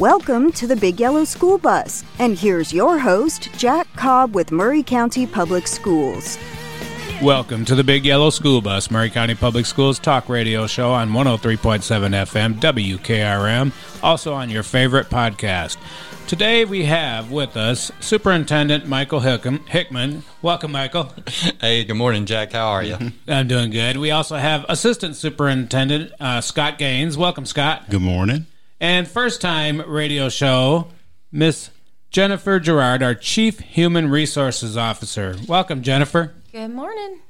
Welcome to the Big Yellow School Bus. And here's your host, Jack Cobb with Maury County Public Schools. Welcome to the Big Yellow School Bus, Maury County Public Schools talk radio show on 103.7 FM WKRM, also on your favorite podcast. Today we have with us Superintendent Michael Hickman. Welcome, Michael. Hey, good morning, Jack. How are you? I'm doing good. We also have Assistant Superintendent uh, Scott Gaines. Welcome, Scott. Good morning. And first time radio show, Miss Jennifer Gerard, our Chief Human Resources Officer. Welcome, Jennifer. Good morning.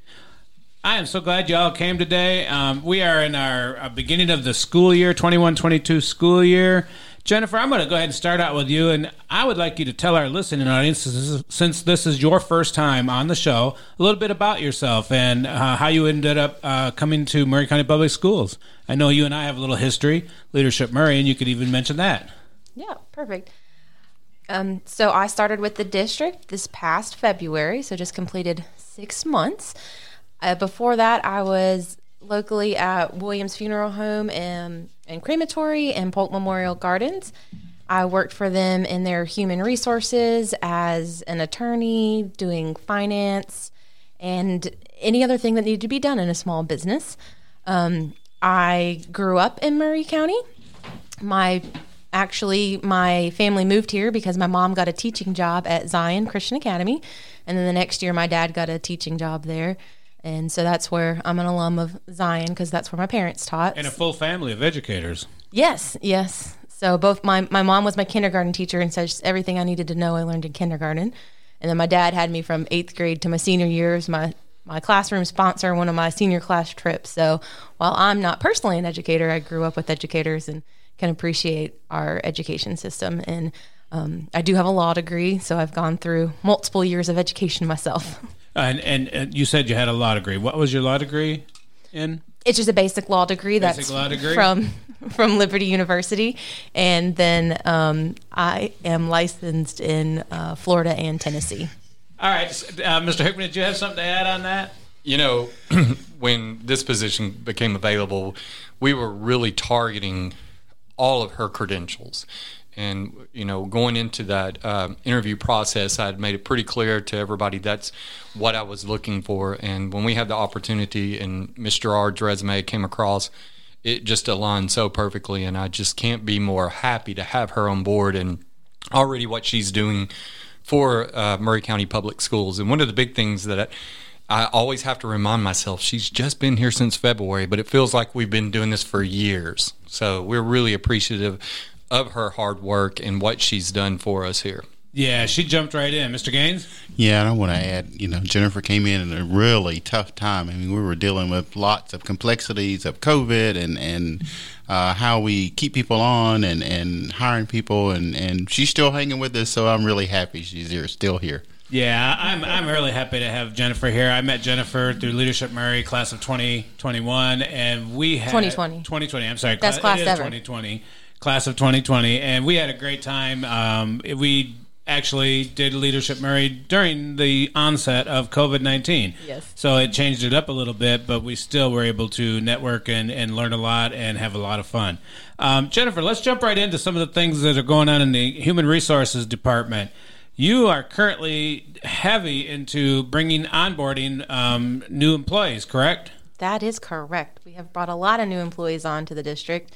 I am so glad you all came today. Um, we are in our uh, beginning of the school year, 21 22 school year. Jennifer, I'm going to go ahead and start out with you, and I would like you to tell our listening audience, since this is your first time on the show, a little bit about yourself and uh, how you ended up uh, coming to Maury County Public Schools. I know you and I have a little history, Leadership Maury, and you could even mention that. Yeah, perfect. Um, so I started with the district this past February, so just completed six months. Uh, before that, I was locally at Williams Funeral Home and, and Crematory and Polk Memorial Gardens. I worked for them in their human resources as an attorney, doing finance, and any other thing that needed to be done in a small business. Um, I grew up in Maury County. My actually my family moved here because my mom got a teaching job at Zion Christian Academy, and then the next year my dad got a teaching job there. And so that's where I'm an alum of Zion because that's where my parents taught. And a full family of educators. Yes, yes. So both my my mom was my kindergarten teacher, and so everything I needed to know I learned in kindergarten. And then my dad had me from eighth grade to my senior years. My my classroom sponsor one of my senior class trips. So while I'm not personally an educator, I grew up with educators and can appreciate our education system. And um, I do have a law degree, so I've gone through multiple years of education myself. And, and, and you said you had a law degree. What was your law degree in? It's just a basic law degree. Basic that's law degree? from from Liberty University, and then um, I am licensed in uh, Florida and Tennessee. All right, uh, Mr. Hickman, did you have something to add on that? You know, when this position became available, we were really targeting all of her credentials. And you know, going into that um, interview process, I had made it pretty clear to everybody that's what I was looking for. And when we had the opportunity, and Miss Gerard's resume came across, it just aligned so perfectly. And I just can't be more happy to have her on board. And already what she's doing for uh, Maury County Public Schools. And one of the big things that I, I always have to remind myself she's just been here since February, but it feels like we've been doing this for years. So we're really appreciative of her hard work and what she's done for us here. Yeah, she jumped right in. Mr. Gaines? Yeah, and I want to add, you know, Jennifer came in at a really tough time. I mean, we were dealing with lots of complexities of COVID and, and uh, how we keep people on and, and hiring people, and, and she's still hanging with us, so I'm really happy she's here, still here. Yeah, I'm I'm really happy to have Jennifer here. I met Jennifer through Leadership Maury class of 2021 and we had 2020. 2020, I'm sorry. Best class ever. 2020 class of 2020, and we had a great time. Um, we actually did Leadership Maury during the onset of COVID 19. Yes. So it changed it up a little bit, but we still were able to network and, and learn a lot and have a lot of fun. Um, Jennifer, let's jump right into some of the things that are going on in the Human Resources Department. You are currently heavy into bringing onboarding um, new employees, correct? That is correct. We have brought a lot of new employees on to the district.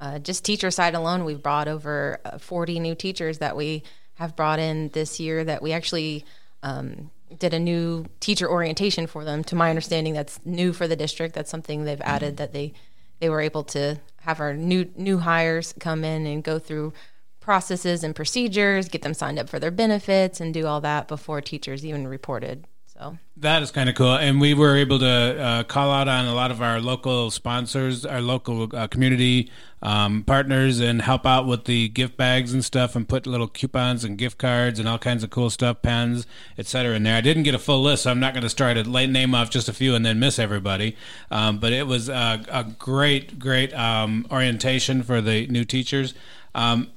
Uh, just teacher side alone, we've brought over uh, 40 new teachers that we have brought in this year that we actually um, did a new teacher orientation for them. To my understanding, that's new for the district. That's something they've added that they they were able to have our new new hires come in and go through processes and procedures, get them signed up for their benefits, and do all that before teachers even reported. So that is kind of cool, and we were able to uh, call out on a lot of our local sponsors, our local uh, community um, partners, and help out with the gift bags and stuff, and put little coupons and gift cards and all kinds of cool stuff, pens, etc. In there. I didn't get a full list, so I'm not going to start to name off just a few and then miss everybody. Um, but it was a, a great, great um, orientation for the new teachers. Um,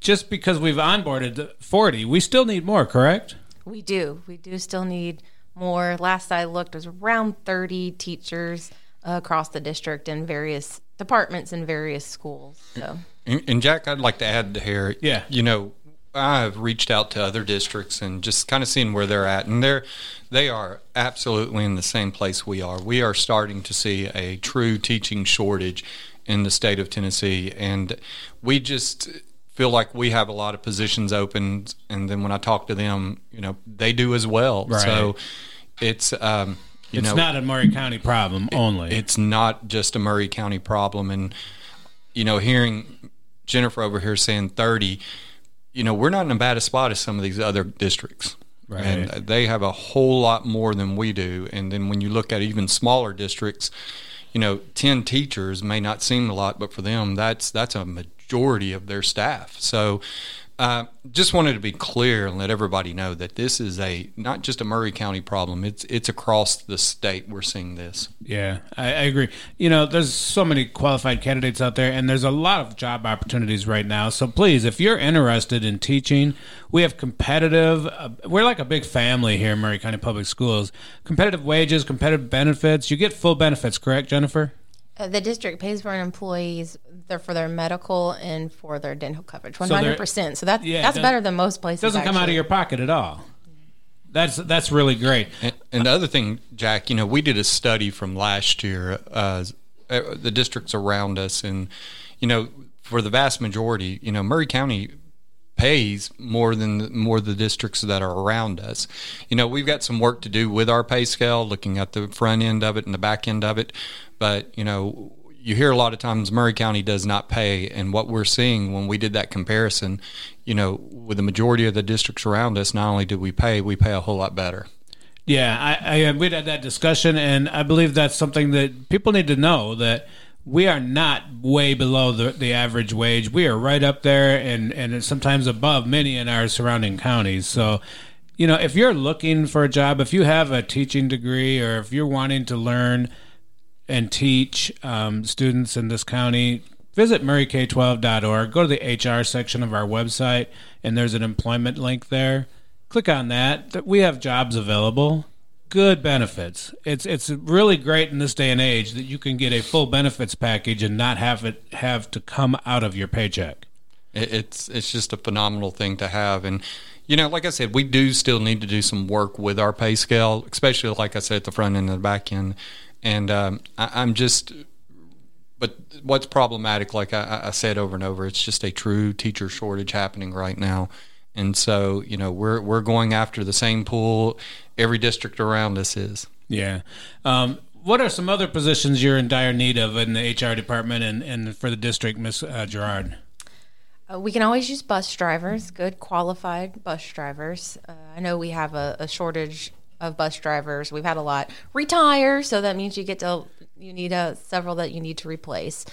just because we've onboarded 40, we still need more, correct? We do. We do still need more. Last I looked, was around 30 teachers uh, across the district in various departments in various schools. So, And, and Jack, I'd like to add here. Yeah. You know, I've reached out to other districts and just kind of seeing where they're at, and they're they are absolutely in the same place we are. We are starting to see a true teaching shortage in the state of Tennessee, and we just feel like we have a lot of positions open. And then when I talk to them, you know, they do as well. Right. So it's um, you It's know, not a Maury County problem only. it's not just a Maury County problem. And, you know, hearing Jennifer over here saying 30, you know, we're not in a bad spot as some of these other districts. Right. And they have a whole lot more than we do. And then when you look at even smaller districts, you know, 10 teachers may not seem a lot, but for them, that's that's a majority of their staff. So, uh, just wanted to be clear and let everybody know that this is a not just a Maury County problem. It's it's across the state. We're seeing this. Yeah, I, I agree. You know, there's so many qualified candidates out there, and there's a lot of job opportunities right now. So please, if you're interested in teaching, we have competitive. Uh, we're like a big family here in Maury County Public Schools. Competitive wages, competitive benefits. You get full benefits, correct, Jennifer? Uh, the district pays for employees their for their medical and for their dental coverage, hundred percent. So that's Yeah, that's better than most places. It doesn't come out of your pocket at all. That's that's really great. And, and the other thing, Jack, you know, we did a study from last year, uh, uh, the districts around us, and you know, for the vast majority, you know, Maury County pays more than more the districts that are around us. You know, we've got some work to do with our pay scale, looking at the front end of it and the back end of it. But you know, you hear a lot of times Maury County does not pay, and what we're seeing when we did that comparison, you know, with the majority of the districts around us, not only do we pay, we pay a whole lot better. Yeah, I, I we had that discussion, and I believe that's something that people need to know that we are not way below the, the average wage. We are right up there, and and sometimes above many in our surrounding counties. So, you know, if you're looking for a job, if you have a teaching degree, or if you're wanting to learn and teach um, students in this county, visit mauryk12.org. Go to the HR section of our website, and there's an employment link there. Click on that. We have jobs available. Good benefits. It's it's really great in this day and age that you can get a full benefits package and not have it have to come out of your paycheck. It's it's just a phenomenal thing to have, and you know, like I said, we do still need to do some work with our pay scale, especially like I said at the front end and the back end. And um, I, I'm just, but what's problematic, like I, I said over and over, it's just a true teacher shortage happening right now. And so, you know, we're we're going after the same pool every district around us is. Yeah. Um, what are some other positions you're in dire need of in the HR department and, and for the district, Miss uh, Gerard? Uh, we can always use bus drivers, good qualified bus drivers. Uh, I know we have a, a shortage of bus drivers. We've had a lot retire, so that means you get to you need a, several that you need to replace.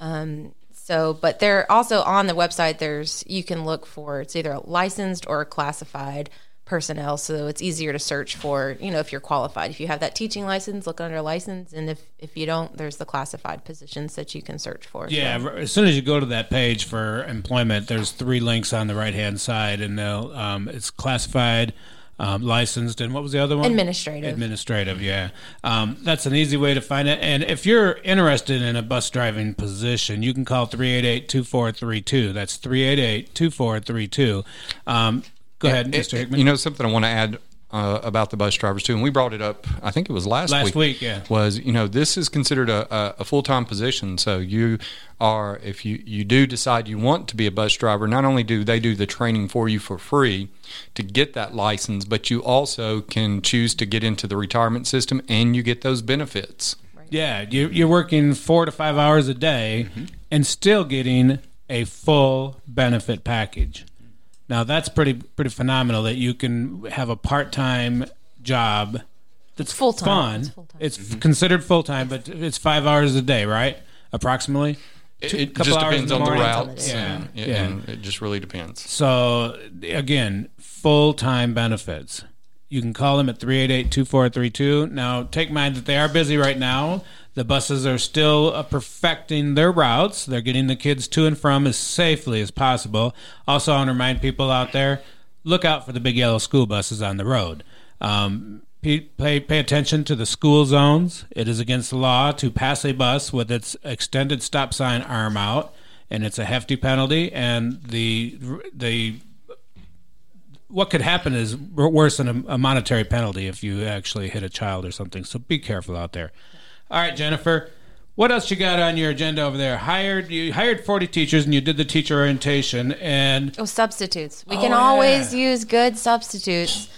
Um, so, but they're also on the website. There's you can look for it's either licensed or classified personnel, so it's easier to search for. You know, if you're qualified, if you have that teaching license, look under license, and if if you don't, there's the classified positions that you can search for. Yeah, r- as soon as you go to that page for employment, there's three links on the right hand side, and they'll um, it's classified, um, licensed, and what was the other one? Administrative. Administrative, yeah. Um, that's an easy way to find it. And if you're interested in a bus driving position, you can call 388 2432. That's 388 2432. Um, Go ahead, It- Mr. it- Hickman. You know something I want to add uh, about the bus drivers too, and we brought it up. I think it was last Last week. week, yeah. Was you know this is considered a, a, a full time position. So you are if you you do decide you want to be a bus driver, not only do they do the training for you for free to get that license, but you also can choose to get into the retirement system and you get those benefits. Yeah, you, you're working four to five hours a day and still getting a full benefit package. Now that's pretty pretty phenomenal that you can have a part time job that's full-time. fun. It's full-time. It's considered full time, but it's five hours a day, right? Approximately. It, it just depends the on the morning. routes, Yeah, and, yeah. and it just really depends. So again, full time benefits. You can call them at 388-2432. Now, take mind that they are busy right now. The buses are still uh, perfecting their routes. They're getting the kids to and from as safely as possible. Also, I want to remind people out there, look out for the big yellow school buses on the road. Um, pay, pay, attention to the school zones. It is against the law to pass a bus with its extended stop sign arm out, and it's a hefty penalty. And the the what could happen is worse than a monetary penalty if you actually hit a child or something. So be careful out there. All right, Jennifer. What else you got on your agenda over there? Hired you hired forty teachers and you did the teacher orientation and Oh, substitutes. We Oh, can yeah. always use good substitutes.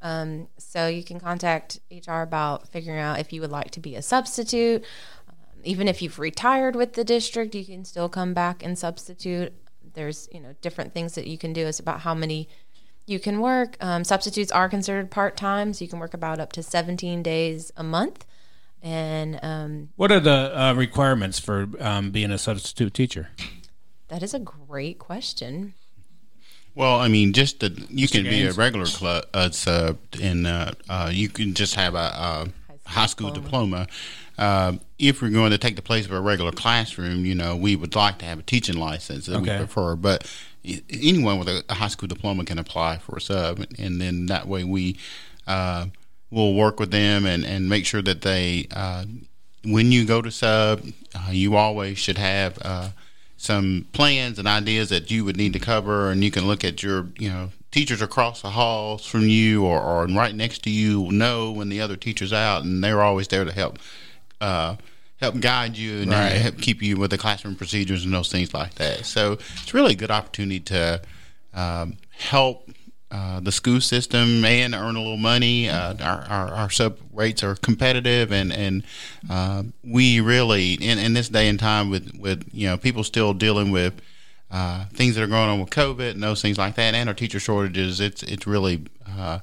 Um, so you can contact HR about figuring out if you would like to be a substitute. Um, even if you've retired with the district, you can still come back and substitute. There's you know different things that you can do. It's about how many you can work. Um, substitutes are considered part time, so you can work about up to 17 days a month. And um, what are the uh, requirements for um, being a substitute teacher? that is a great question. Well, I mean, just that you can be a regular club uh, sub, and uh, uh, you can just have a, a high school diploma. Uh, if we're going to take the place of a regular classroom, you know, we would like to have a teaching license that Okay. we prefer. But anyone with a, a high school diploma can apply for a sub, and then that way we uh, will work with them and, and make sure that they, uh, when you go to sub, uh, you always should have. Uh, some plans and ideas that you would need to cover, and you can look at your, you know, teachers across the halls from you or, or right next to you know when the other teacher's out, and they're always there to help, uh, help guide you and Right. help keep you with the classroom procedures and those things like that. So it's really a good opportunity to um, help. Uh, the school system and earn a little money. Uh, our, our, our sub rates are competitive, and and uh, we really in, in this day and time with with you know people still dealing with uh, things that are going on with COVID and those things like that, and our teacher shortages. It's it's really uh,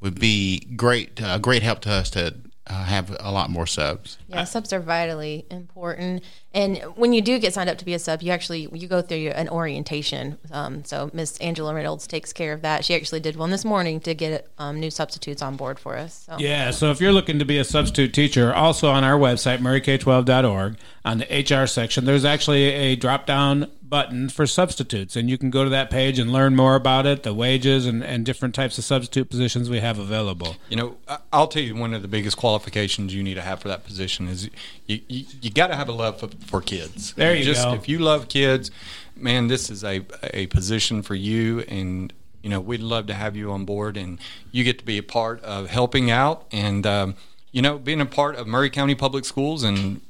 would be great uh, great help to us to uh, have a lot more subs. Yeah, subs are vitally important. And when you do get signed up to be a sub, you actually you go through an orientation. Um, so Miss Angela Reynolds takes care of that. She actually did one this morning to get um, new substitutes on board for us. So. Yeah, so if you're looking to be a substitute teacher, also on our website, mauryk12.org on the HR section, there's actually a drop down button for substitutes. And you can go to that page and learn more about it, the wages, and, and different types of substitute positions we have available. You know, I'll tell you one of the biggest qualifications you need to have for that position is you you, you got to have a love for, for kids. There you Just go. if you love kids, man, this is a a position for you, and you know we'd love to have you on board, and you get to be a part of helping out, and um, you know being a part of Maury County Public Schools and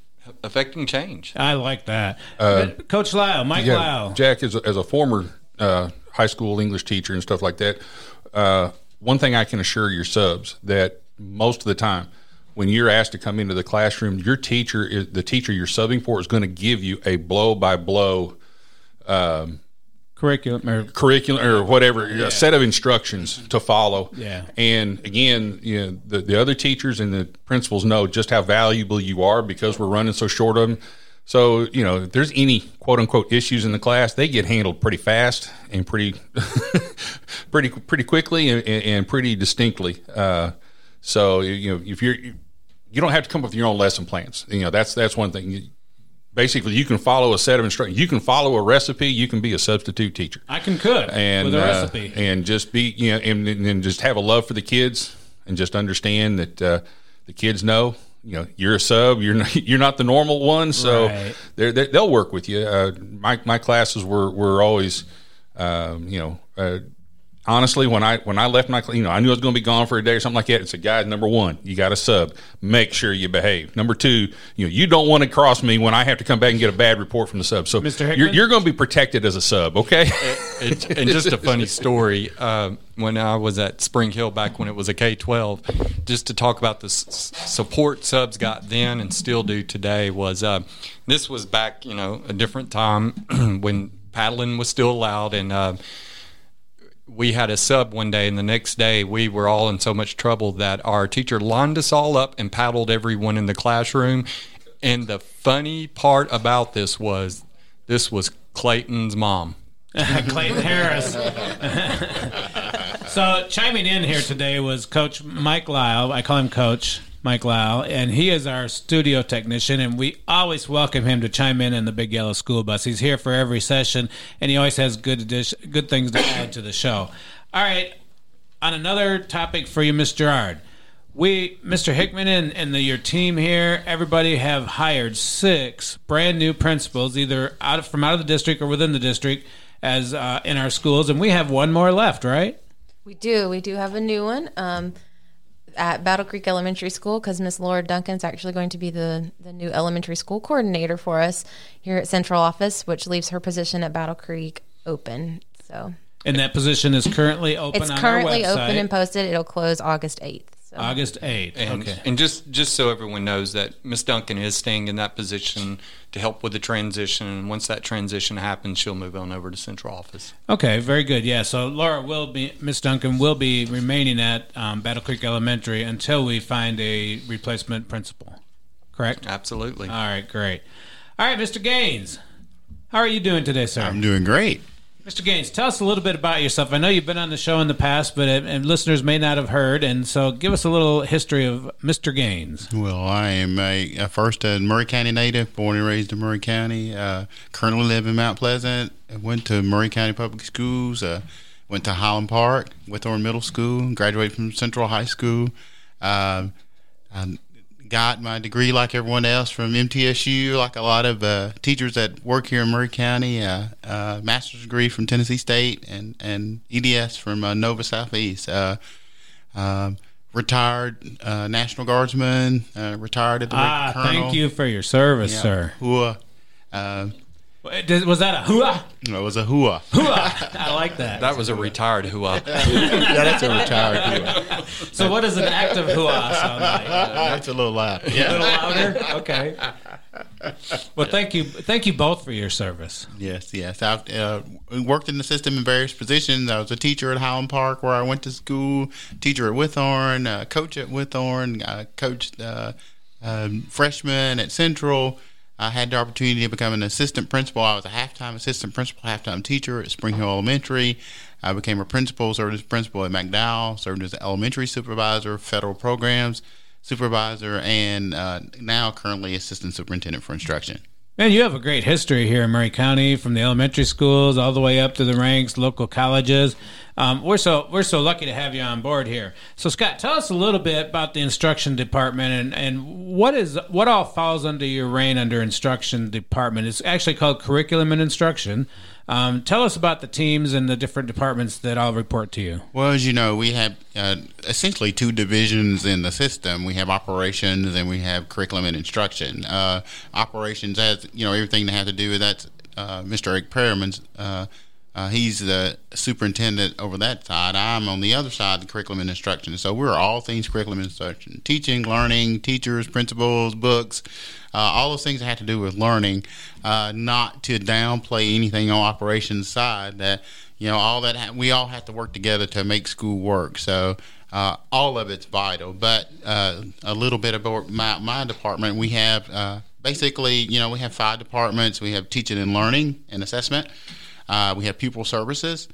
affecting change. I like that. But Coach Lyle, Mike Yeah, Lyle. Jack, as a, as a former uh, high school English teacher and stuff like that, uh, one thing I can assure your subs that most of the time, when you're asked to come into the classroom, your teacher is the teacher you're subbing for is going to give you a blow by blow curriculum or curriculum or whatever a set of instructions to follow. Yeah. And again, you know, the, the other teachers and the principals know just how valuable you are because we're running so short of them. So, you know, if there's any quote unquote issues in the class, they get handled pretty fast and pretty, pretty, pretty quickly and, and and pretty distinctly. Uh, so, you know, if you're, you don't have to come up with your own lesson plans. You know, that's, that's one thing. Basically, you can follow a set of instructions. You can follow a recipe. You can be a substitute teacher I can cook and with a uh, recipe. and just be you know and, and just have a love for the kids and just understand that uh, the kids know you know you're a sub you're not, you're not the normal one so Right. they're, they'll work with you uh, my my classes were were always um, you know uh, honestly when I when I left my you know I knew I was going to be gone for a day or something like that it's a guide number one you got a sub make sure you behave number two you know you don't want to cross me when I have to come back and get a bad report from the sub so Mr. you're, you're going to be protected as a sub okay It, and just a funny story. Um, when I was at Spring Hill back when it was a K twelve, just to talk about the s- s- support subs got then and still do today was uh, this was back you know a different time when paddling was still allowed and. Uh, we had a sub one day, and the next day we were all in so much trouble that our teacher lined us all up and paddled everyone in the classroom. And the funny part about this was this was Clayton's mom. Clayton Harris. so chiming in here today was Coach Mike Lyle. I call him Coach Mike Lyle, and he is our studio technician, and we always welcome him to chime in in the Big Yellow School Bus. He's here for every session, and he always has good addition, good things to add to the show. All right, on another topic for you, Miss Gerard. we, Mr. Hickman and, and the, your team here, everybody have hired six brand new principals, either out of, from out of the district or within the district, as uh, in our schools, and we have one more left, right? We do. We do have a new one um, at Battle Creek Elementary School because Miss Laura Duncan's actually going to be the, the new elementary school coordinator for us here at Central Office, which leaves her position at Battle Creek open. So And that position is currently open it's on currently our website. open and posted. It'll close August 8th. So. August 8th. And, okay. and just just so everyone knows that Miss Duncan is staying in that position to help with the transition. And once that transition happens, she'll move on over to central office. Okay, very good. Yeah, so Laura will be, Miss Duncan will be remaining at um, Battle Creek Elementary until we find a replacement principal. Correct? Absolutely. All right, great. All right, Mr. Gaines, how are you doing today, sir? I'm doing great. Mr. Gaines, tell us a little bit about yourself. I know you've been on the show in the past, but uh, and listeners may not have heard, and so give us a little history of Mr. Gaines. Well, I am a, a first a Maury County native, born and raised in Maury County. Uh, currently live in Mount Pleasant. Went to Maury County Public Schools. Uh, went to Highland Park, Whitthorne Middle School. Graduated from Central High School. Uh, got my degree like everyone else from MTSU, like a lot of uh, teachers that work here in Maury County. Uh, uh, master's degree from Tennessee State and and EDS from uh, Nova Southeast. Uh, um, retired uh, National Guardsman. Uh, retired at the Ah, colonel. thank you for your service, Yeah. sir. Wait, did- Was that a hooah? it was a hua. Hooah! I like that. that was a retired hua. yeah, that's a retired hua. So, what does an active hooah sound like? That's a little loud. A little louder. Okay. Well, thank you, thank you both for your service. Yes, yes. I've uh, worked in the system in various positions. I was a teacher at Highland Park, where I went to school. Teacher at Whitthorne, uh, coach at Whitthorne, uh, coached uh, um, freshman at Central. I had the opportunity to become an assistant principal. I was a halftime assistant principal, halftime teacher at Spring Hill Elementary. I became a principal, served as principal at McDowell, served as an elementary supervisor, federal programs supervisor, and uh, now currently assistant superintendent for instruction. Man, you have a great history here in Maury County, from the elementary schools all the way up to the ranks, local colleges. Um, we're so we're so lucky to have you on board here. So, Scott, tell us a little bit about the instruction department and, and what is what all falls under your reign under instruction department. It's actually called curriculum and instruction. Um, tell us about the teams and the different departments that I'll report to you. Well, as you know, we have uh, essentially two divisions in the system. We have operations and we have curriculum and instruction. Uh, operations has you know everything that has to do with that. Uh, Mr. Eric Perriman's. Uh, he's the superintendent over that side. I'm on the other side, the curriculum and instruction. So we're all things curriculum and instruction: teaching, learning, teachers, principals, books, uh, all those things that have to do with learning. Uh, not to downplay anything on operations side. That you know, all that ha- we all have to work together to make school work. So uh, all of it's vital. But uh, a little bit about my, my department, we have uh, basically, you know, we have five departments. We have teaching and learning and assessment. Uh, we have pupil services.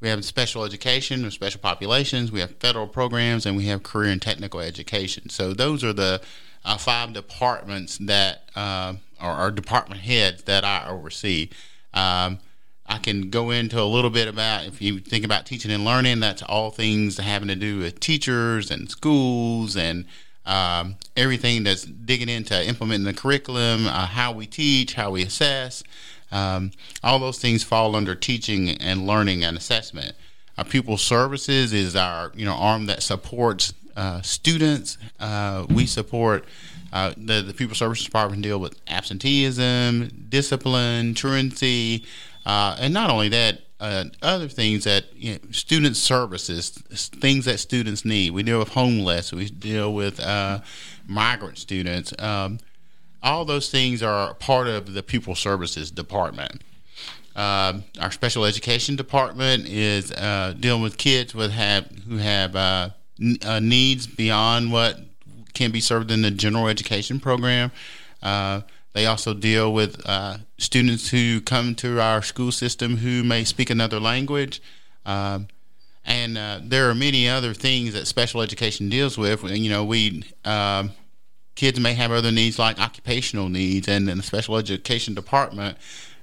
We have special education and special populations. We have federal programs, and we have career and technical education. So those are the uh, five departments that uh, are, department heads that I oversee. Um, I can go into a little bit about if you think about teaching and learning, that's all things having to do with teachers and schools and um, everything that's digging into implementing the curriculum, uh, how we teach, how we assess. Um, all those things fall under teaching and learning and assessment. Our pupil services is our you know arm that supports uh, students. Uh, we support uh, the the pupil services department deal with absenteeism, discipline, truancy, uh, and not only that, uh, other things that you know, student services, things that students need. We deal with homeless. We deal with uh, migrant students. Um, all those things are part of the pupil services department. Um, our special education department is uh, dealing with kids with have who have uh, n- uh, needs beyond what can be served in the general education program. Uh, they also deal with uh, students who come to our school system who may speak another language. Um, and there are many other things that special education deals with. You know, we um, kids may have other needs like occupational needs, and the special education department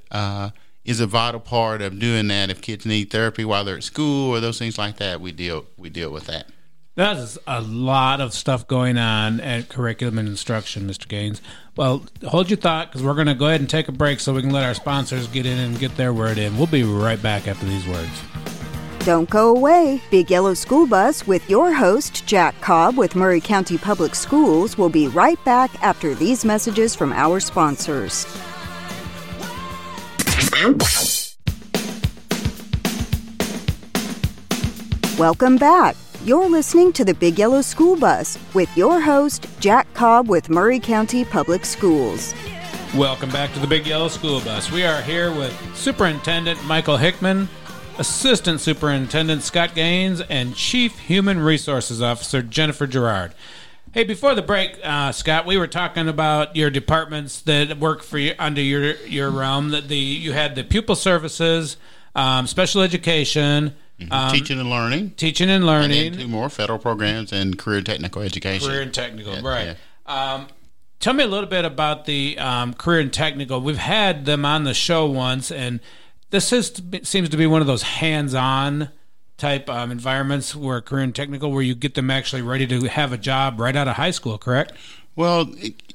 uh, is a vital part of doing that. If kids need therapy while they're at school or those things like that, we deal we deal with that. That is a lot of stuff going on at curriculum and instruction, Mr. Gaines. Well, hold your thought because we're going to go ahead and take a break so we can let our sponsors get in and get their word in. We'll be right back after these words. Don't go away. Big Yellow School Bus with your host, Jack Cobb with Maury County Public Schools, will be right back after these messages from our sponsors. Welcome back. You're listening to the Big Yellow School Bus with your host, Jack Cobb with Maury County Public Schools. Welcome back to the Big Yellow School Bus. We are here with Superintendent Michael Hickman, Assistant Superintendent Scott Gaines, and Chief Human Resources Officer Jennifer Gerard. Hey, before the break, uh, Scott, we were talking about your departments that work for you under your your realm. That the you had the pupil services, um, special education, um, teaching and learning, teaching and and learning, then two more federal programs and career and technical education. career and technical. Yeah, right. Um, tell me a little bit about the um, career and technical. We've had them on the show once, and this is, seems to be one of those hands-on type um, environments where career and technical, where you get them actually ready to have a job right out of high school. Correct? Well,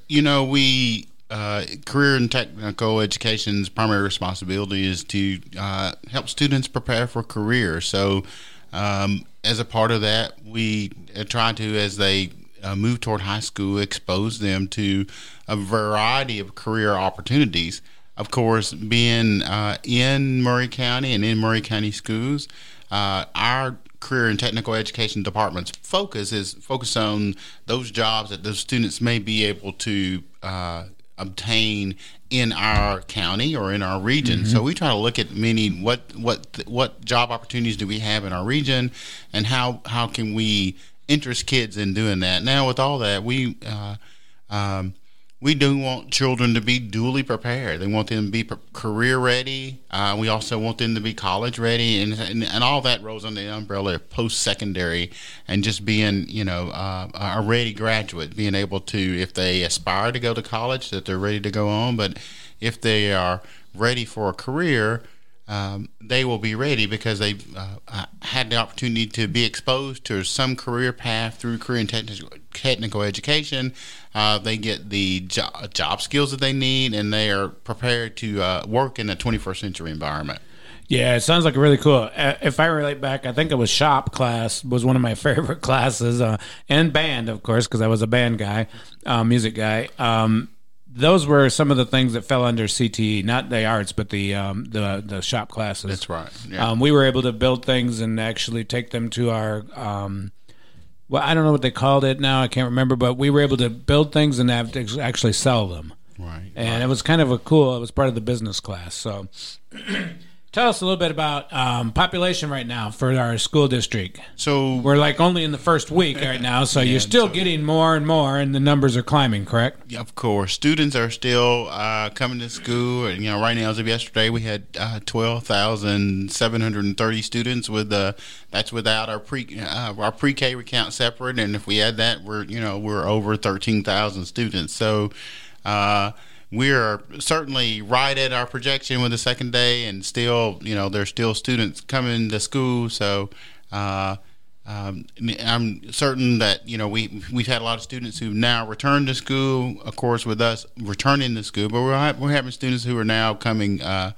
you know, we uh, career and technical education's primary responsibility is to uh, help students prepare for career. So, um, as a part of that, we uh, try to, as they uh, move toward high school, expose them to a variety of career opportunities. Of course, being uh, in Maury County and in Maury County schools, uh, our career and technical education department's focus is focused on those jobs that those students may be able to uh, obtain in our county or in our region. So we try to look at many what what what job opportunities do we have in our region, and how how can we interest kids in doing that. Now with all that, we uh, um, we do want children to be duly prepared. They want them to be career ready. Uh, we also want them to be college ready, and, and and all that rolls under the umbrella of post secondary and just being you know uh, a ready graduate, being able to if they aspire to go to college that they're ready to go on, but if they are ready for a career. Um, they will be ready because they've uh, had the opportunity to be exposed to some career path through career and technical, technical education. Uh, they get the jo- job skills that they need, and they are prepared to uh, work in a 21st century environment. Yeah, it sounds like really cool. Uh, If I relate back, I think it was shop class was one of my favorite classes, uh, and band, of course, because I was a band guy, uh, music guy. Um, those were some of the things that fell under CTE, not the arts, but the um, the the shop classes. That's right. Yeah. Um, we were able to build things and actually take them to our. Um, well, I don't know what they called it now. I can't remember, but we were able to build things and have to actually sell them. Right. And it was kind of a cool. It was part of the business class. So, tell us a little bit about um, population right now for our school district. So We're like only in the first week right now, so you're still getting more and more, and the numbers are climbing. Correct? Yeah, of course, students are still uh, coming to school. And, you know, right now, as of yesterday, we had uh, twelve thousand seven hundred and thirty students. With uh, that's without our pre uh, our pre K recount separate, and if we add that, we're you know we're over thirteen thousand students. So. Uh, we are certainly right at our projection with the second day, and still, you know, there's still students coming to school. So, uh, um, I'm certain that you know we we've had a lot of students who now returned to school. Of course, with us returning to school, but we're we're having students who are now coming, uh,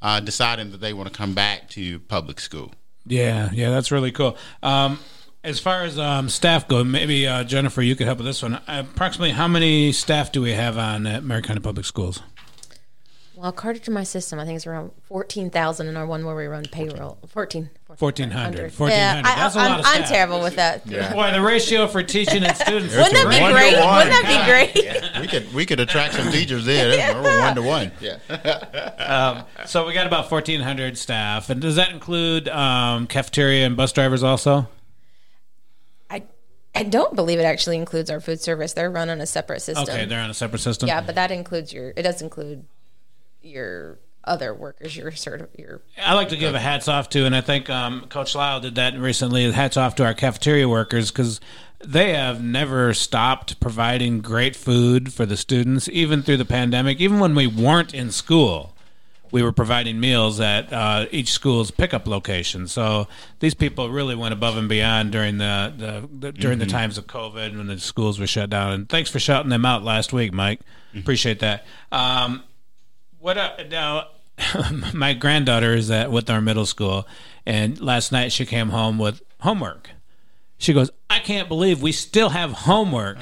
uh, deciding that they want to come back to public school. Yeah, yeah, that's really cool. Um, as far as um, staff go, maybe uh, Jennifer, you could help with this one. Approximately, how many staff do we have on at Maury County Public Schools? Well, according to my system, I think it's around 14,000 in our one where we run payroll. 14. 1400. 1400. 1400. Yeah, I, That's a I'm, lot of I'm terrible with that. Boy, the ratio for teaching and students. Wouldn't that be One great? Wouldn't that be great? We could we could attract some teachers there. That's We're one to one. Yeah. So we got about 1,400 staff. And does that include um, cafeteria and bus drivers also? I, don't believe it actually includes our food service. They're run on a separate system. Okay, they're on a separate system. yeah, but that includes your. It does include your other workers. Your sort of your. I like to give a hats off to, and I think um, Coach Lyle did that recently. Hats off to our cafeteria workers because they have never stopped providing great food for the students, even through the pandemic, even when we weren't in school. We were providing meals at uh, each school's pickup location. So these people really went above and beyond during the, the, the during mm-hmm. the times of COVID when the schools were shut down. And thanks for shouting them out last week, Mike. Mm-hmm. Appreciate that. Um, what uh, now? my granddaughter is at with our middle school, and last night she came home with homework. She goes, "I can't believe we still have homework."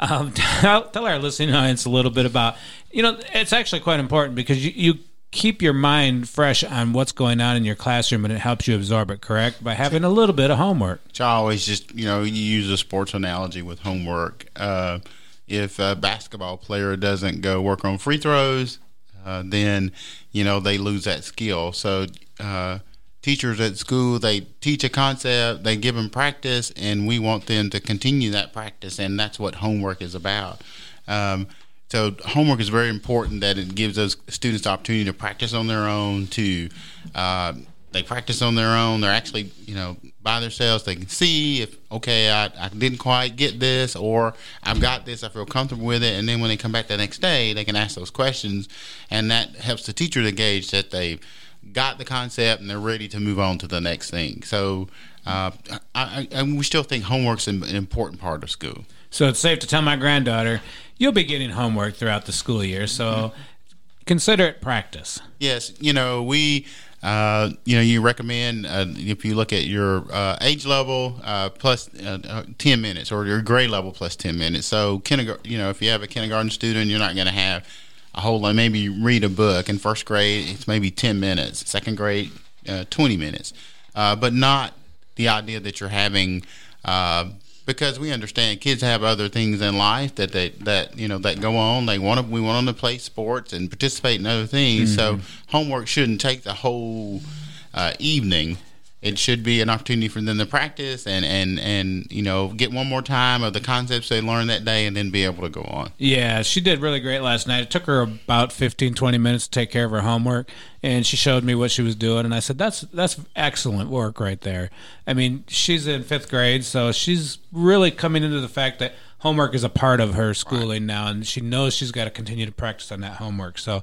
Um, tell, tell our listening audience a little bit about, you know, it's actually quite important because you, you keep your mind fresh on what's going on in your classroom and it helps you absorb it correct? By having a little bit of homework. So i always just you know you use a sports analogy with homework. Uh, if a basketball player doesn't go work on free throws uh, then you know they lose that skill. So uh, teachers at school they teach a concept they give them practice and we want them to continue that practice and that's what homework is about. Um, so homework is very important that it gives those students the opportunity to practice on their own. To uh, they practice on their own. They're actually you know by themselves. They can see if okay I, I didn't quite get this or I've got this. I feel comfortable with it. And then when they come back the next day, they can ask those questions, and that helps the teacher to gauge that they've got the concept and they're ready to move on to the next thing. So uh, I, I, we still think homework's an important part of school. So it's safe to tell my granddaughter you'll be getting homework throughout the school year. So mm-hmm. consider it practice. Yes, you know we. Uh, you know, you recommend uh, if you look at your uh, age level uh, plus, uh, uh, ten minutes, or your grade level plus ten minutes. So, kindergarten, you know, if you have a kindergarten student, you're not going to have a whole lot. Maybe read a book in first grade, it's maybe ten minutes. Second grade, twenty minutes, but not the idea that you're having because we understand kids have other things in life that they that you know that go on. They want to we want them to play sports and participate in other things. Mm-hmm. So homework shouldn't take the whole uh, evening it should be an opportunity for them to practice and and and you know get one more time of the concepts they learned that day and then be able to go on. Yeah she did really great last night. It took her about 15 20 minutes to take care of her homework and she showed me what she was doing and i said that's that's excellent work right there. I mean she's in fifth grade so she's really coming into the fact that homework is a part of her schooling right. now and she knows she's got to continue to practice on that homework. So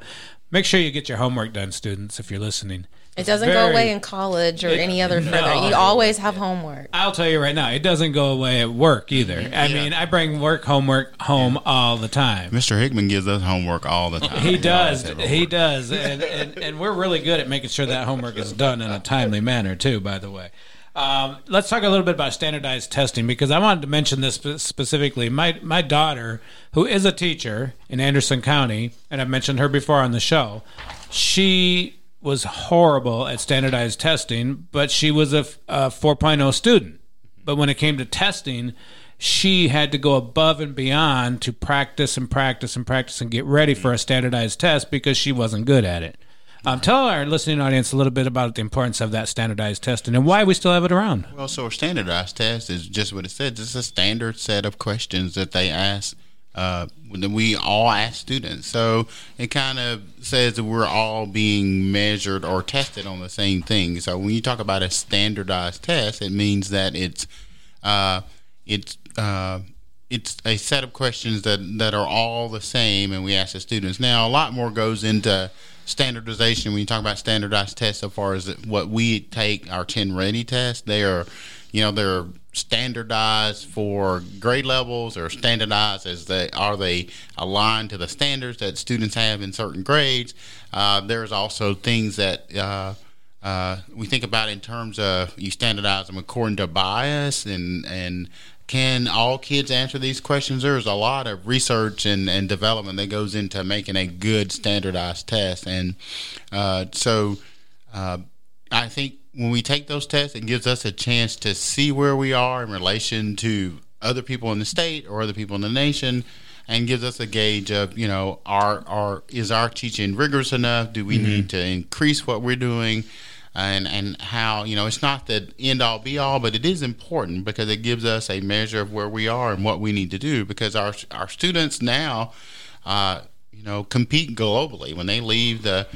make sure you get your homework done students if you're listening it doesn't very, go away in college or it, any other further. You always have homework. I'll tell you right now, it doesn't go away at work either. I yeah. mean, I bring work homework home yeah. all the time. Mr. Hickman gives us homework all the time. He does. He does. And, and, and we're really good at making sure that homework is done in a timely manner, too, by the way. Um, let's talk a little bit about standardized testing because I wanted to mention this specifically. My my daughter, who is a teacher in Anderson County, and I've mentioned her before on the show, she was horrible at standardized testing, but she was a, a 4.0 student. But when it came to testing, she had to go above and beyond to practice and practice and practice and get ready for a standardized test because she wasn't good at it. Um, tell our listening audience a little bit about the importance of that standardized testing and why we still have it around. Well, so a standardized test is just what it says. It's a standard set of questions that they ask uh, we all ask students. So it kind of says that we're all being measured or tested on the same thing. So when you talk about a standardized test, it means that it's uh, it's uh, it's a set of questions that, that are all the same, and we ask the students. Now, a lot more goes into standardization when you talk about standardized tests. So far as what we take our TNReady tests, they are, you know, they're standardized for grade levels or standardized as they are they aligned to the standards that students have in certain grades uh, there's also things that uh, uh, we think about in terms of you standardize them according to bias and and can all kids answer these questions? There's a lot of research and, and development that goes into making a good standardized test. And uh, so uh, I think when we take those tests, it gives us a chance to see where we are in relation to other people in the state or other people in the nation, and gives us a gauge of you know our our is our teaching rigorous enough? Do we mm-hmm. need to increase what we're doing? And, and how you know it's not the end all be all, but it is important because it gives us a measure of where we are and what we need to do. Because our our students now, uh, you know, compete globally when they leave the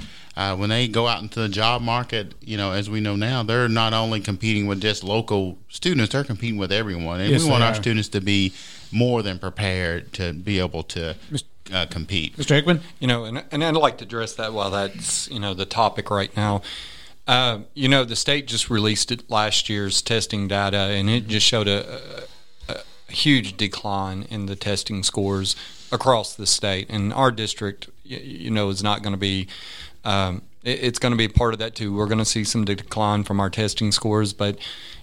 uh, when they go out into the job market, you know, as we know now, they're not only competing with just local students, they're competing with everyone. And yes, we want our students to be more than prepared to be able to uh, compete. Mr. Hickman? You know, and, and I'd like to address that while that's, you know, the topic right now. Uh, you know, the state just released it last year's testing data, and it just showed a, a, a huge decline in the testing scores across the state. And our district, you, you know, is not going to be. Um, it, it's going to be part of that too. We're going to see some decline from our testing scores, but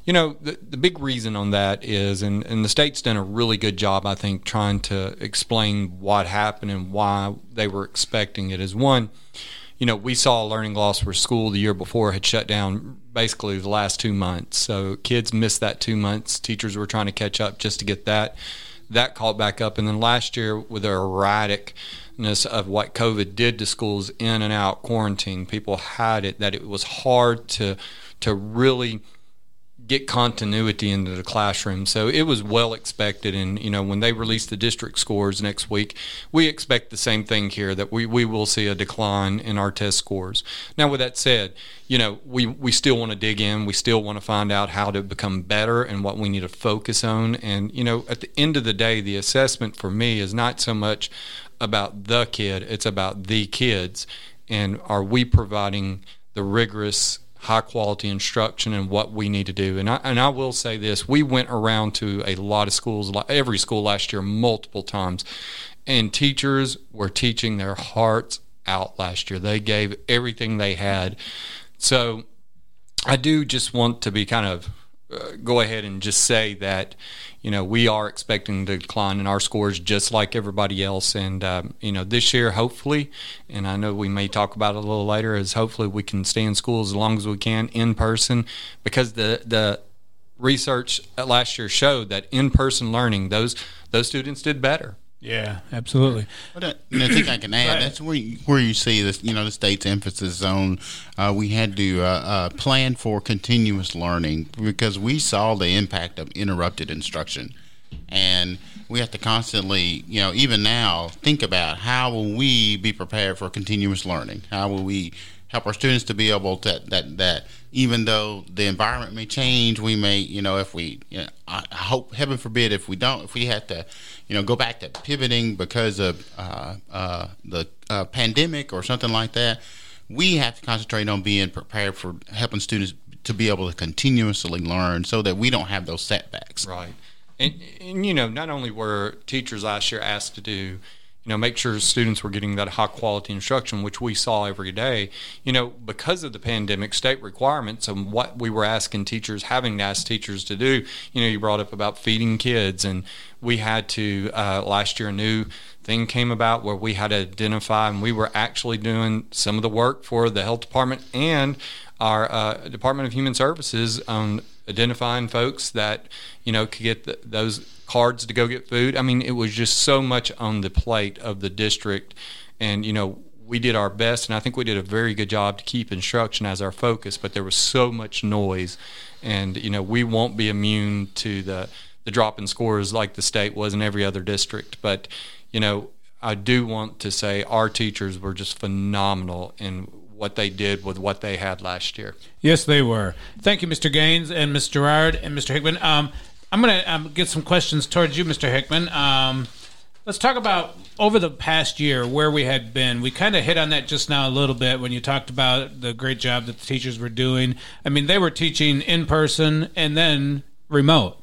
you know, the, the big reason on that is, and, and the state's done a really good job, I think, trying to explain what happened and why they were expecting it. Is one, you know, we saw a learning loss where school the year before had shut down basically the last two months. So kids missed that two months. Teachers were trying to catch up just to get that. That caught back up. And then last year, with the erraticness of what COVID did to schools in and out quarantine, people had it that it was hard to to really – get continuity into the classroom. So it was well expected. And, you know, when they release the district scores next week, we expect the same thing here that we, we will see a decline in our test scores. Now, with that said, you know, we, we still want to dig in. We still want to find out how to become better and what we need to focus on. And, you know, at the end of the day, the assessment for me is not so much about the kid, it's about the kids. And are we providing the rigorous high quality instruction and what we need to do. And I, and I will say this we went around to a lot of schools, every school last year, multiple times, and teachers were teaching their hearts out last year. They gave everything they had. So I do just want to be kind of uh, go ahead and just say that you know we are expecting to decline in our scores just like everybody else. And um, you know this year hopefully and i know we may talk about it a little later is hopefully we can stay in school as long as we can in person because the the research last year showed that in person learning those those students did better yeah, absolutely. But uh, I think I can add that's where you, where you see this. You know, the state's emphasis on uh, we had to uh, uh, plan for continuous learning because we saw the impact of interrupted instruction, and we have to constantly, you know, even now think about how will we be prepared for continuous learning? How will we help our students to be able to that that even though the environment may change, we may, you know, if we, you know, I hope, heaven forbid, if we don't, if we have to, you know, go back to pivoting because of uh, uh, the uh, pandemic or something like that, we have to concentrate on being prepared for helping students to be able to continuously learn so that we don't have those setbacks. Right. And, and you know, not only were teachers last year asked to do you know, make sure students were getting that high quality instruction, which we saw every day. You know, because of the pandemic, state requirements and what we were asking teachers, having to ask teachers to do. You know, you brought up about feeding kids, and we had to uh, last year a new thing came about where we had to identify, and we were actually doing some of the work for the health department and our uh, Department of Human Services on identifying folks that you know could get the, those cards to go get food. I mean, it was just so much on the plate of the district, and you know we did our best, and I think we did a very good job to keep instruction as our focus. But there was so much noise, and you know we won't be immune to the the drop in scores like the state was in every other district. But you know I do want to say our teachers were just phenomenal in what they did with what they had last year. Yes, they were. Thank you, Mr. Gaines and Mr. Gerard and Mr. Hickman. Um, I'm going to um, get some questions towards you, Mr. Hickman. Um, let's talk about over the past year where we had been. We kind of hit on that just now a little bit when you talked about the great job that the teachers were doing. I mean, they were teaching in person and then remote.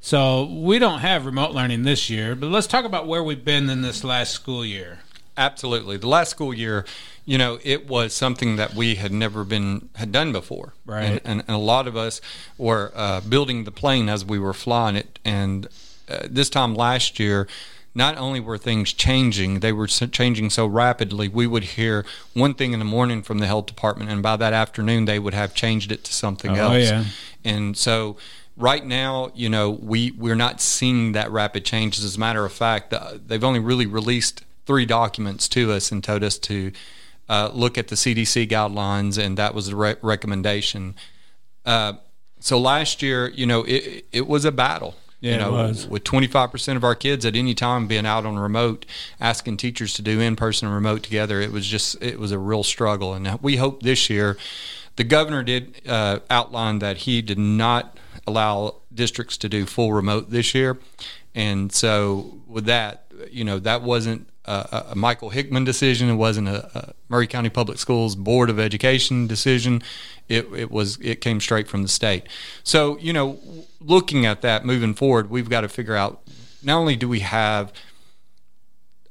So we don't have remote learning this year, but let's talk about where we've been in this last school year. Absolutely. The last school year, you know, it was something that we had never been had done before, right? And, and, and a lot of us were uh, building the plane as we were flying it. And uh, this time last year, not only were things changing, they were changing so rapidly. We would hear one thing in the morning from the health department, and by that afternoon, they would have changed it to something oh, else. Yeah. And so right now, you know, we we're not seeing that rapid change. As a matter of fact, uh, they've only really released three documents to us and told us to uh, look at the CDC guidelines, and that was the re- recommendation. Uh, so last year, you know, it, it was a battle. Yeah, you know, was. with 25% of our kids at any time being out on remote, asking teachers to do in person and remote together, it was just, it was a real struggle. And we hope this year the governor did uh, outline that he did not allow districts to do full remote this year, and so with that, you know, that wasn't a, Michael Hickman decision. It wasn't a, a, Maury County Public Schools Board of Education decision. It, it was it came straight from the state. So you know, looking at that moving forward, we've got to figure out not only do we have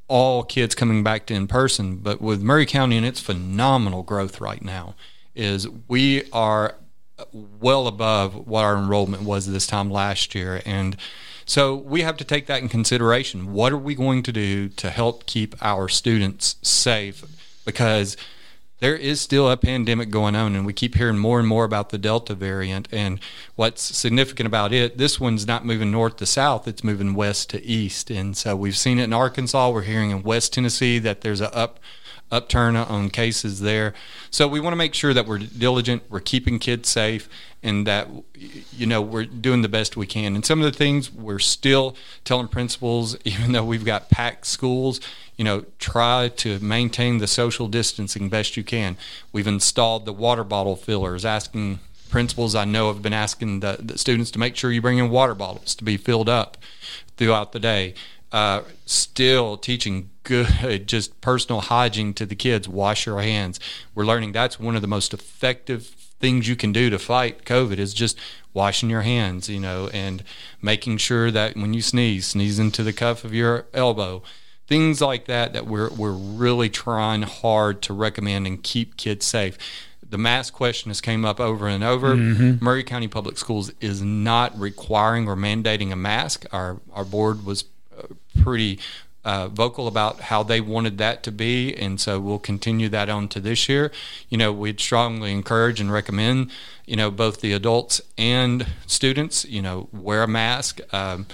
all kids coming back to in person, but with Maury County and its phenomenal growth right now, is we are well above what our enrollment was this time last year, and so we have to take that in consideration. What are we going to do to help keep our students safe? Because there is still a pandemic going on, and we keep hearing more and more about the Delta variant. And what's significant about it, this one's not moving north to south, it's moving west to east. And so we've seen it in Arkansas. We're hearing in West Tennessee that there's a up upturn on cases there. So we want to make sure that we're diligent, we're keeping kids safe, and that you know we're doing the best we can. And some of the things we're still telling principals, even though we've got packed schools, you know, try to maintain the social distancing best you can. We've installed the water bottle fillers, asking principals I know have been asking the, the students to make sure you bring in water bottles to be filled up throughout the day. Uh, still teaching good, just personal hygiene to the kids. Wash your hands. We're learning that's one of the most effective things you can do to fight COVID is just washing your hands, you know, and making sure that when you sneeze, sneeze into the cuff of your elbow things like that that we're we're really trying hard to recommend and keep kids safe. The mask question has came up over and over. Mm-hmm. Maury County Public Schools is not requiring or mandating a mask. Our our board was pretty uh, vocal about how they wanted that to be, and so we'll continue that on to this year. You know, we'd strongly encourage and recommend, you know, both the adults and students, you know, wear a mask. Um,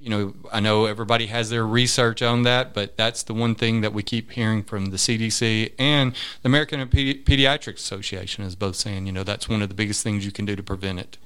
you know, I know everybody has their research on that, but that's the one thing that we keep hearing from the CDC and the American Pedi- Pediatrics Association is both saying, you know, that's one of the biggest things you can do to prevent it.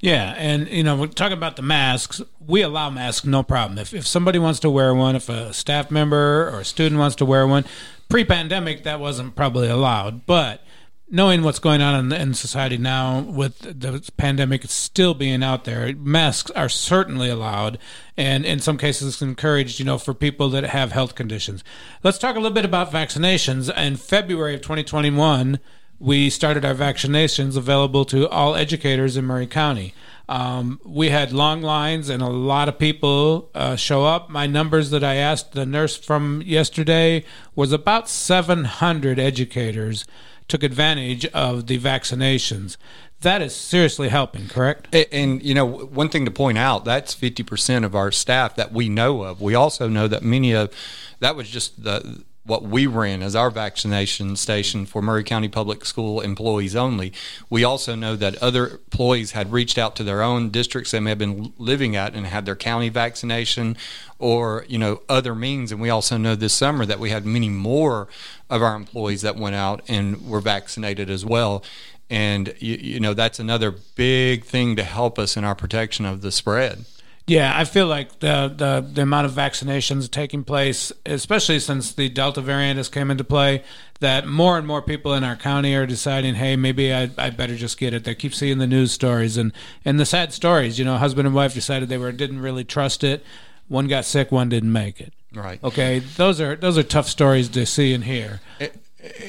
Yeah, and you know, talking about the masks. We allow masks, no problem. If if somebody wants to wear one, if a staff member or a student wants to wear one, pre-pandemic that wasn't probably allowed, but knowing what's going on in, in, society now with the pandemic still being out there, masks are certainly allowed, and in some cases encouraged. You know, for people that have health conditions. Let's talk a little bit about vaccinations. In February of 2021, we started our vaccinations available to all educators in Maury County. Um, we had long lines and a lot of people uh, show up. My numbers that I asked the nurse from yesterday was about 700 educators took advantage of the vaccinations. That is seriously helping, correct? And, and, you know, one thing to point out that's 50% of our staff that we know of. We also know that many of that was just the what we ran as our vaccination station for Maury County Public School employees only. We also know that other employees had reached out to their own districts they may have been living at and had their county vaccination or, you know, other means. And we also know this summer that we had many more of our employees that went out and were vaccinated as well. And, you, you know, that's another big thing to help us in our protection of the spread. Yeah, I feel like the, the the amount of vaccinations taking place, especially since the Delta variant has come into play, that more and more people in our county are deciding, hey, maybe I I better just get it. They keep seeing the news stories and and the sad stories. You know, husband and wife decided they were didn't really trust it. One got sick, one didn't make it. Right. Okay, those are those are tough stories to see and hear. And,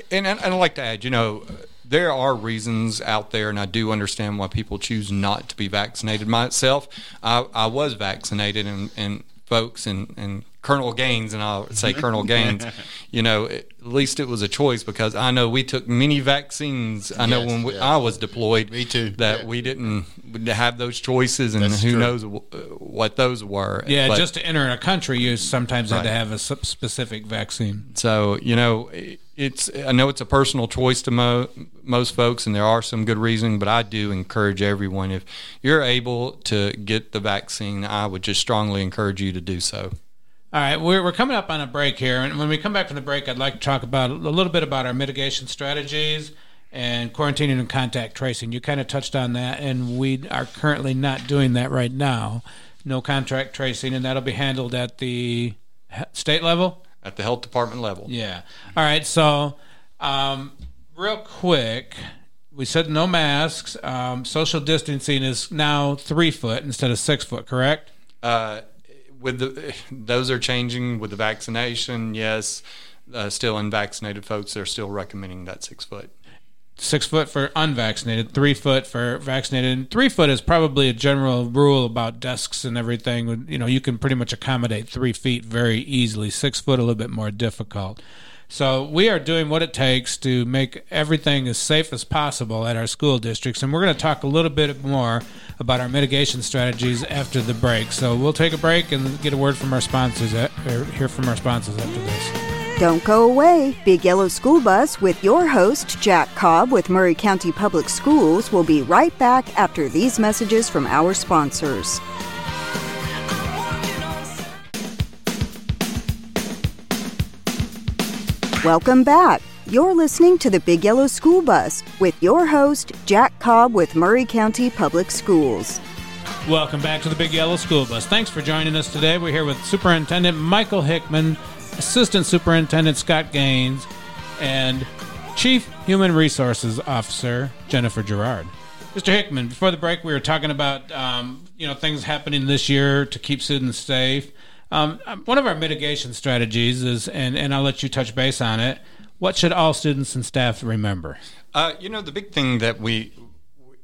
and, and I'd like to add, you know there are reasons out there, and I do understand why people choose not to be vaccinated. Myself, I, I was vaccinated, and, and folks and, and Colonel Gaines, and I'll say mm-hmm. Colonel Gaines, you know, at least it was a choice because I know we took many vaccines. I know when we, yeah. I was deployed, me too, that yeah. we didn't have those choices, and That's who true. knows what those were. Yeah, but, just to enter a country, you sometimes right. had to have a specific vaccine. So you know, it's I know it's a personal choice to mo- most folks, and there are some good reasons, but I do encourage everyone if you're able to get the vaccine, I would just strongly encourage you to do so. All right, we're, we're coming up on a break here. And when we come back from the break, I'd like to talk about a little bit about our mitigation strategies and quarantining and contact tracing. You kind of touched on that, and we are currently not doing that right now. No contact tracing, and that'll be handled at the state level? At the health department level. Yeah. All right, so um, real quick, we said no masks. Um, social distancing is now three foot instead of six foot. Correct? Uh, with the those are changing with the vaccination. Yes, uh, still unvaccinated folks they're still recommending that six foot. Six foot for unvaccinated, three foot for vaccinated. And three foot is probably a general rule about desks and everything. You know, you can pretty much accommodate three feet very easily. Six foot a little bit more difficult. So we are doing what it takes to make everything as safe as possible at our school districts, and we're going to talk a little bit more about our mitigation strategies after the break. So we'll take a break and get a word from our sponsors, uh, or hear from our sponsors after this. Don't go away. Big Yellow School Bus with your host, Jack Cobb with Maury County Public Schools, will be right back after these messages from our sponsors. Welcome back. You're listening to the Big Yellow School Bus with your host, Jack Cobb with Maury County Public Schools. Welcome back to the Big Yellow School Bus. Thanks for joining us today. We're here with Superintendent Michael Hickman, Assistant Superintendent Scott Gaines, and Chief Human Resources Officer Jennifer Gerard. Mr. Hickman, before the break, we were talking about um, you know things happening this year to keep students safe. Um, one of our mitigation strategies is, and, and I'll let you touch base on it. What should all students and staff remember? Uh, you know, the big thing that we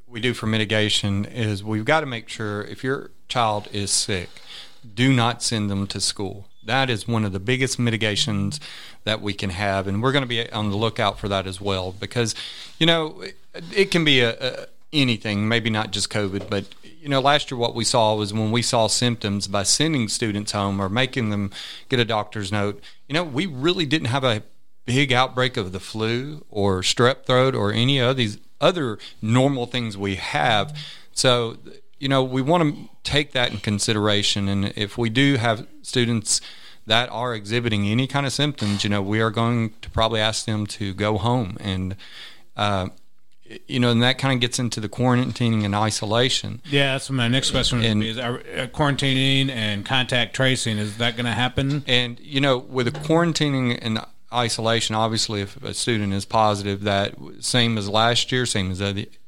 we do for mitigation is we've got to make sure if your child is sick, do not send them to school. That is one of the biggest mitigations that we can have, and we're going to be on the lookout for that as well because, you know, it, it can be a, a anything, maybe not just COVID, but you know, last year what we saw was when we saw symptoms by sending students home or making them get a doctor's note, you know, we really didn't have a big outbreak of the flu or strep throat or any of these other normal things we have. So, you know, we want to take that in consideration. And if we do have students that are exhibiting any kind of symptoms, you know, we are going to probably ask them to go home and, uh, you know, and that kind of gets into the quarantining and isolation. Yeah, that's my next question. And, is uh, quarantining and contact tracing is that going to happen? And you know, with the quarantining and isolation, obviously, if a student is positive, that same as last year, same as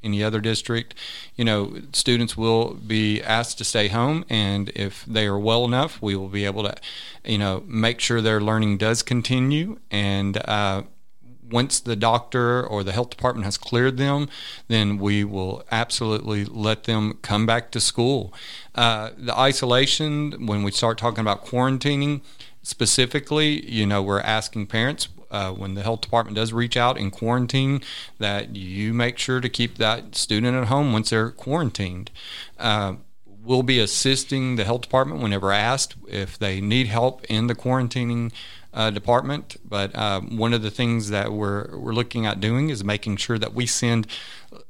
any other district, you know, students will be asked to stay home, and if they are well enough, we will be able to, you know, make sure their learning does continue and. Uh, once the doctor or the health department has cleared them, then we will absolutely let them come back to school. Uh, the isolation, when we start talking about quarantining specifically, you know, we're asking parents uh, when the health department does reach out in quarantine that you make sure to keep that student at home once they're quarantined. Uh, we'll be assisting the health department whenever asked if they need help in the quarantining uh, department. But uh, one of the things that we're we're looking at doing is making sure that we send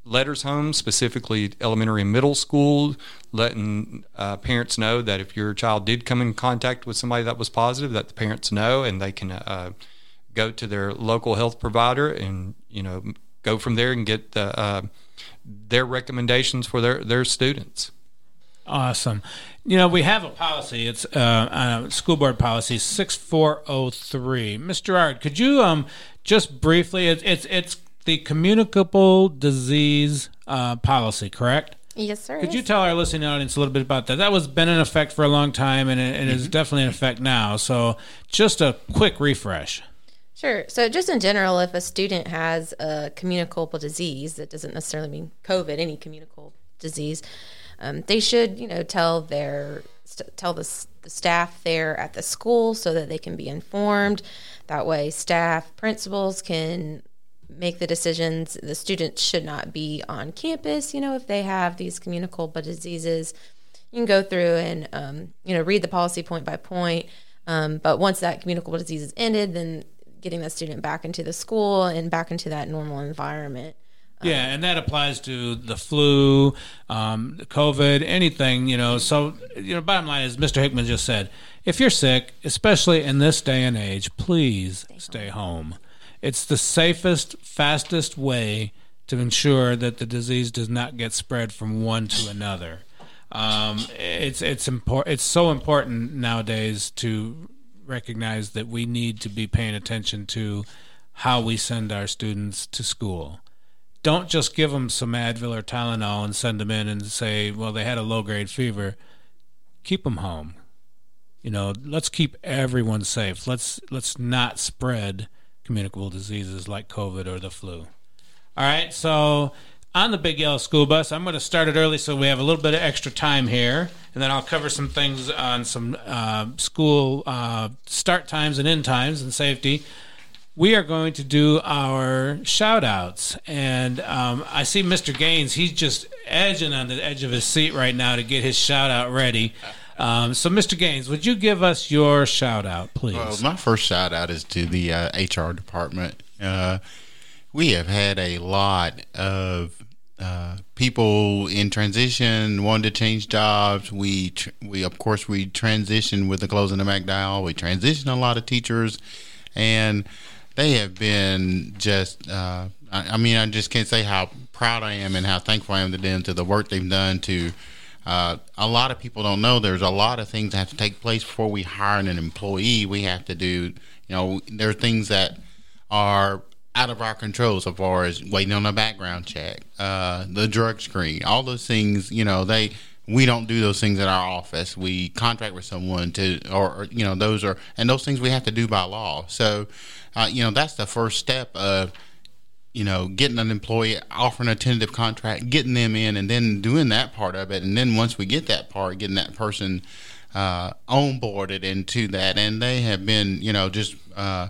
letters home, specifically elementary and middle school, letting uh, parents know that if your child did come in contact with somebody that was positive, that the parents know and they can uh, go to their local health provider and you know go from there and get the, uh, their recommendations for their their students. Awesome. You know, we have a policy. It's uh, uh, school board policy 6403. Mr. Gerard, could you um, just briefly, it's, it's, it's the communicable disease uh, policy, correct? Yes, sir. Could you tell our listening audience a little bit about that? That was been in effect for a long time, and it, it is mm-hmm. definitely in effect now. So, just a quick refresh. Sure. So, just in general, if a student has a communicable disease, that doesn't necessarily mean COVID, any communicable disease, um, they should, you know, tell their tell the, the staff there at the school so that they can be informed. That way, staff, principals can make the decisions. The students should not be on campus, you know, if they have these communicable diseases. You can go through and, um, you know, read the policy point by point. Um, but once that communicable disease is ended, then getting that student back into the school and back into that normal environment. Yeah, and that applies to the flu, um, COVID, anything, you know. So, you know, bottom line is, Mr. Hickman just said, if you're sick, especially in this day and age, please stay, stay home. It's the safest, fastest way to ensure that the disease does not get spread from one to another. Um, it's it's important. It's so important nowadays to recognize that we need to be paying attention to how we send our students to school don't just give them some Advil or Tylenol and send them in and say, well, they had a low grade fever. Keep them home. You know, let's keep everyone safe. Let's let's not spread communicable diseases like COVID or the flu. All right, so on the Big Yellow School Bus, I'm going to start it early so we have a little bit of extra time here, and then I'll cover some things on some uh, school uh, start times and end times and safety we are going to do our shout outs. And um, I see Mr. Gaines, he's just edging on the edge of his seat right now to get his shout out ready. Um, so, Mr. Gaines, would you give us your shout out, please? Well, my first shout out is to the uh, HR department. Uh, we have had a lot of uh, people in transition wanting to change jobs. We, tr- we of course, we transitioned with the closing of McDowell. We transitioned a lot of teachers, and they have been just. Uh, I, I, mean, I just can't say how proud I am and how thankful I am to them to the work they've done. To uh, a lot of people don't know there's a lot of things that have to take place before we hire an employee. We have to do, you know, there are things that are out of our control so far as waiting on a background check, uh, the drug screen, all those things. You know, they we don't do those things at our office. We contract with someone to, or, or, you know, those are, and those things we have to do by law. So, uh, you know, that's the first step of, you know, getting an employee, offering a tentative contract, getting them in, and then doing that part of it. And then once we get that part, getting that person uh, onboarded into that. And they have been, you know, just, uh,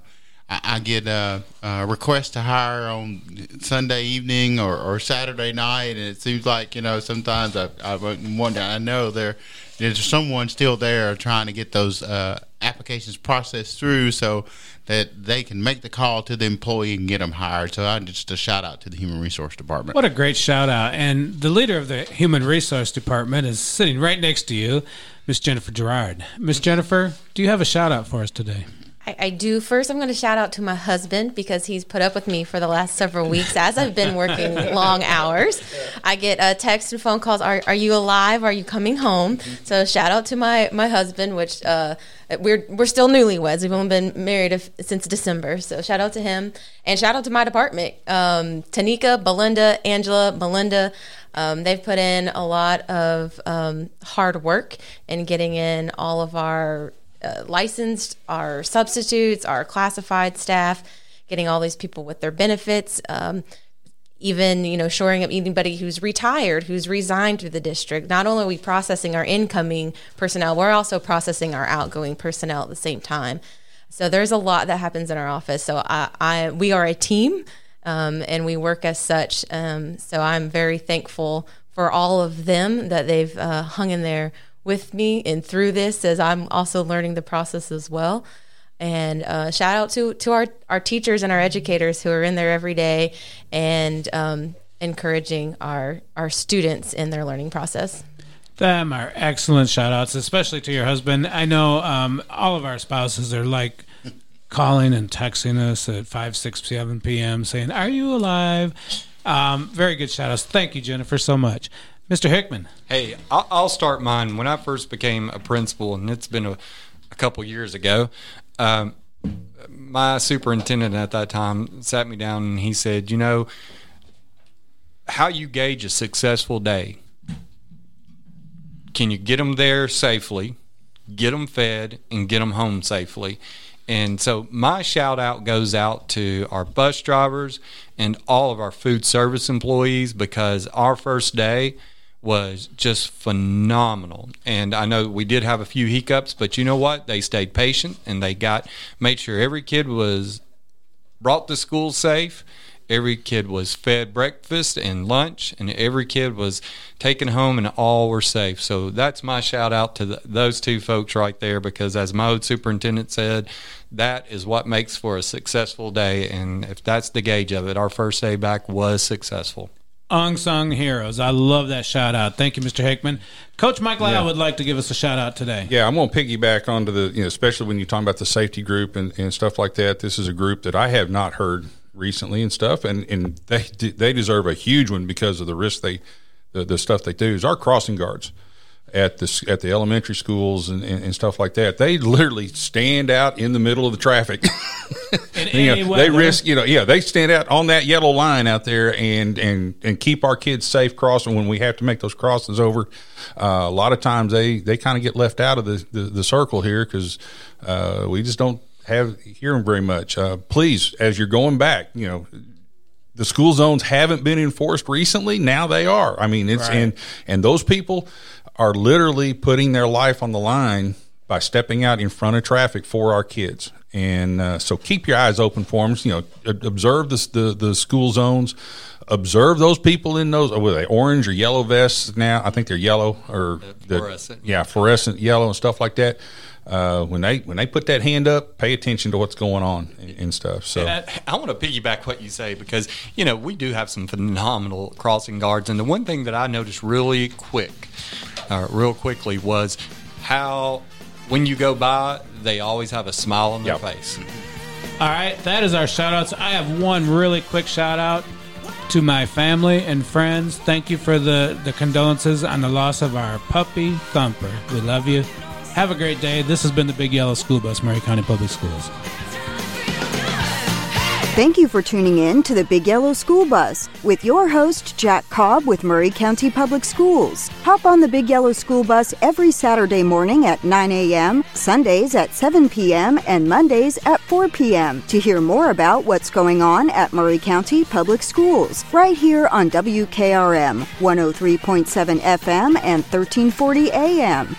I, get a, a, request to hire on Sunday evening or, or, Saturday night, and it seems like you know sometimes I, I wonder. I know there there's someone still there trying to get those uh, applications processed through so that they can make the call to the employee and get them hired. So I just a shout out to the human resource department. What a great shout out! And the leader of the human resource department is sitting right next to you, Miss Jennifer Gerard. Miss Jennifer, do you have a shout out for us today? I, I, do. First, I'm going to shout out to my husband because he's put up with me for the last several weeks as I've been working long hours. I get uh, texts and phone calls. Are, are you alive? Are you coming home? So shout out to my my husband, which uh, we're we're still newlyweds. We've only been married since December. So shout out to him and shout out to my department, um, Tanika, Belinda, Angela, Melinda. Um, they've put in a lot of um, hard work in getting in all of our uh, licensed, our substitutes, our classified staff, getting all these people with their benefits. Um, even you know shoring up anybody who's retired who's resigned through the district not only are we processing our incoming personnel we're also processing our outgoing personnel at the same time so there's a lot that happens in our office so i, I we are a team um, and we work as such um, so i'm very thankful for all of them that they've uh, hung in there with me and through this as I'm also learning the process as well. And uh, shout out to to our our teachers and our educators who are in there every day and um, encouraging our our students in their learning process. Them are excellent shout outs, especially to your husband. I know um, all of our spouses are like calling and texting us at 5, 6, 7 p.m. saying, Are you alive? Um, very good shout outs. Thank you, Jennifer, so much. Mr. Hickman. Hey, I'll start mine. When I first became a principal, and it's been a, a couple years ago, um, my superintendent at that time sat me down and he said, You know, how you gauge a successful day can you get them there safely, get them fed, and get them home safely? And so my shout out goes out to our bus drivers and all of our food service employees because our first day was just phenomenal. And I know we did have a few hiccups, but you know what? They stayed patient and they got made sure every kid was brought to school safe. Every kid was fed breakfast and lunch, and every kid was taken home, and all were safe. So that's my shout out to the, those two folks right there, because as my old superintendent said, that is what makes for a successful day. And if that's the gauge of it, our first day back was successful. Unsung heroes. I love that shout out. Thank you, Mr. Hickman. Coach Mike Lau yeah. would like to give us a shout out today. Yeah, I'm going to piggyback onto the, you know, especially when you're talking about the safety group and, and stuff like that. This is a group that I have not heard recently and stuff, and, and they they deserve a huge one because of the risk they, the, the stuff they do. Is our crossing guards. At the at the elementary schools and, and, and stuff like that. They literally stand out in the middle of the traffic. you know, they risk, you know, yeah, they stand out on that yellow line out there and and and keep our kids safe crossing when we have to make those crossings over. Uh, a lot of times they they kind of get left out of the the, the circle here because uh, we just don't have hear them very much. Uh, please, as you're going back, you know, the school zones haven't been enforced recently. Now they are. I mean, it's right. and and those people are literally putting their life on the line by stepping out in front of traffic for our kids. And uh, so keep your eyes open for them. You know, observe the, the, the school zones. Observe those people in those. Were they orange or yellow vests now? I think they're yellow or the, fluorescent. Yeah, fluorescent yellow and stuff like that. Uh, when they when they put that hand up, pay attention to what's going on and, and stuff. So I, I, want to piggyback what you say because you know we do have some phenomenal crossing guards, and the one thing that I noticed really quick, uh, real quickly, was how when you go by, they always have a smile on their yep. face. All right, that is our shout outs. I have one really quick shout out to my family and friends. Thank you for the, the condolences on the loss of our puppy, Thumper. We love you. Have a great day. This has been the Big Yellow School Bus, Maury County Public Schools. Thank you for tuning in to the Big Yellow School Bus with your host, Jack Cobb with Maury County Public Schools. Hop on the Big Yellow School Bus every Saturday morning at 9 a.m., Sundays at 7 p.m., and Mondays at 4 p.m. to hear more about what's going on at Murray County Public Schools, right here on WKRM 103.7 FM and 1340 AM.